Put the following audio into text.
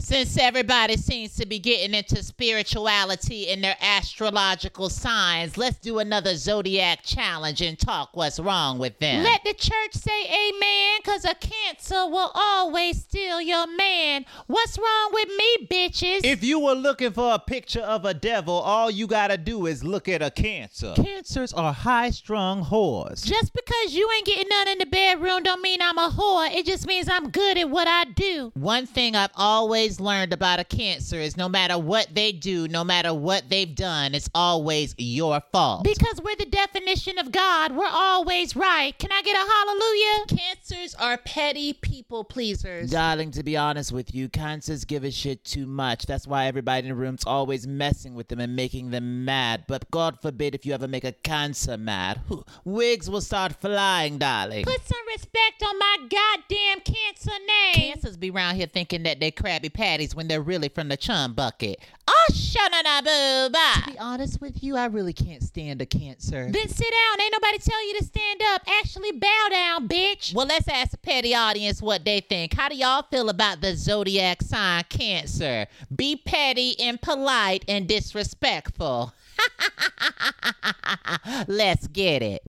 Since everybody seems to be getting into spirituality and their astrological signs, let's do another zodiac challenge and talk what's wrong with them. Let the church say amen, cause a cancer will always steal your man. What's wrong with me, bitches? If you were looking for a picture of a devil, all you gotta do is look at a cancer. Cancers are high strung whores. Just because you ain't getting none in the bedroom don't mean I'm a whore. It just means I'm good at what I do. One thing I've always learned about a cancer is no matter what they do, no matter what they've done, it's always your fault. Because we're the definition of God, we're always right. Can I get a hallelujah? Cancers are petty people pleasers. Darling, to be honest with you, cancers give a shit too much. That's why everybody in the room's always messing with them and making them mad. But God forbid if you ever make a cancer mad, wigs will start flying, darling. Put some respect on my goddamn cancer name. Cancers be around here thinking that they're Krabby Patties when they're really from the chum bucket. Oh, shana booba. To be honest with you, I really can't stand a cancer. Then sit down. Ain't nobody tell you to stand up. Actually, bow down, bitch. Well, let's ask the petty audience what they think. How do y'all feel about the zodiac sign Cancer? Be petty and polite and disrespectful. let's get it.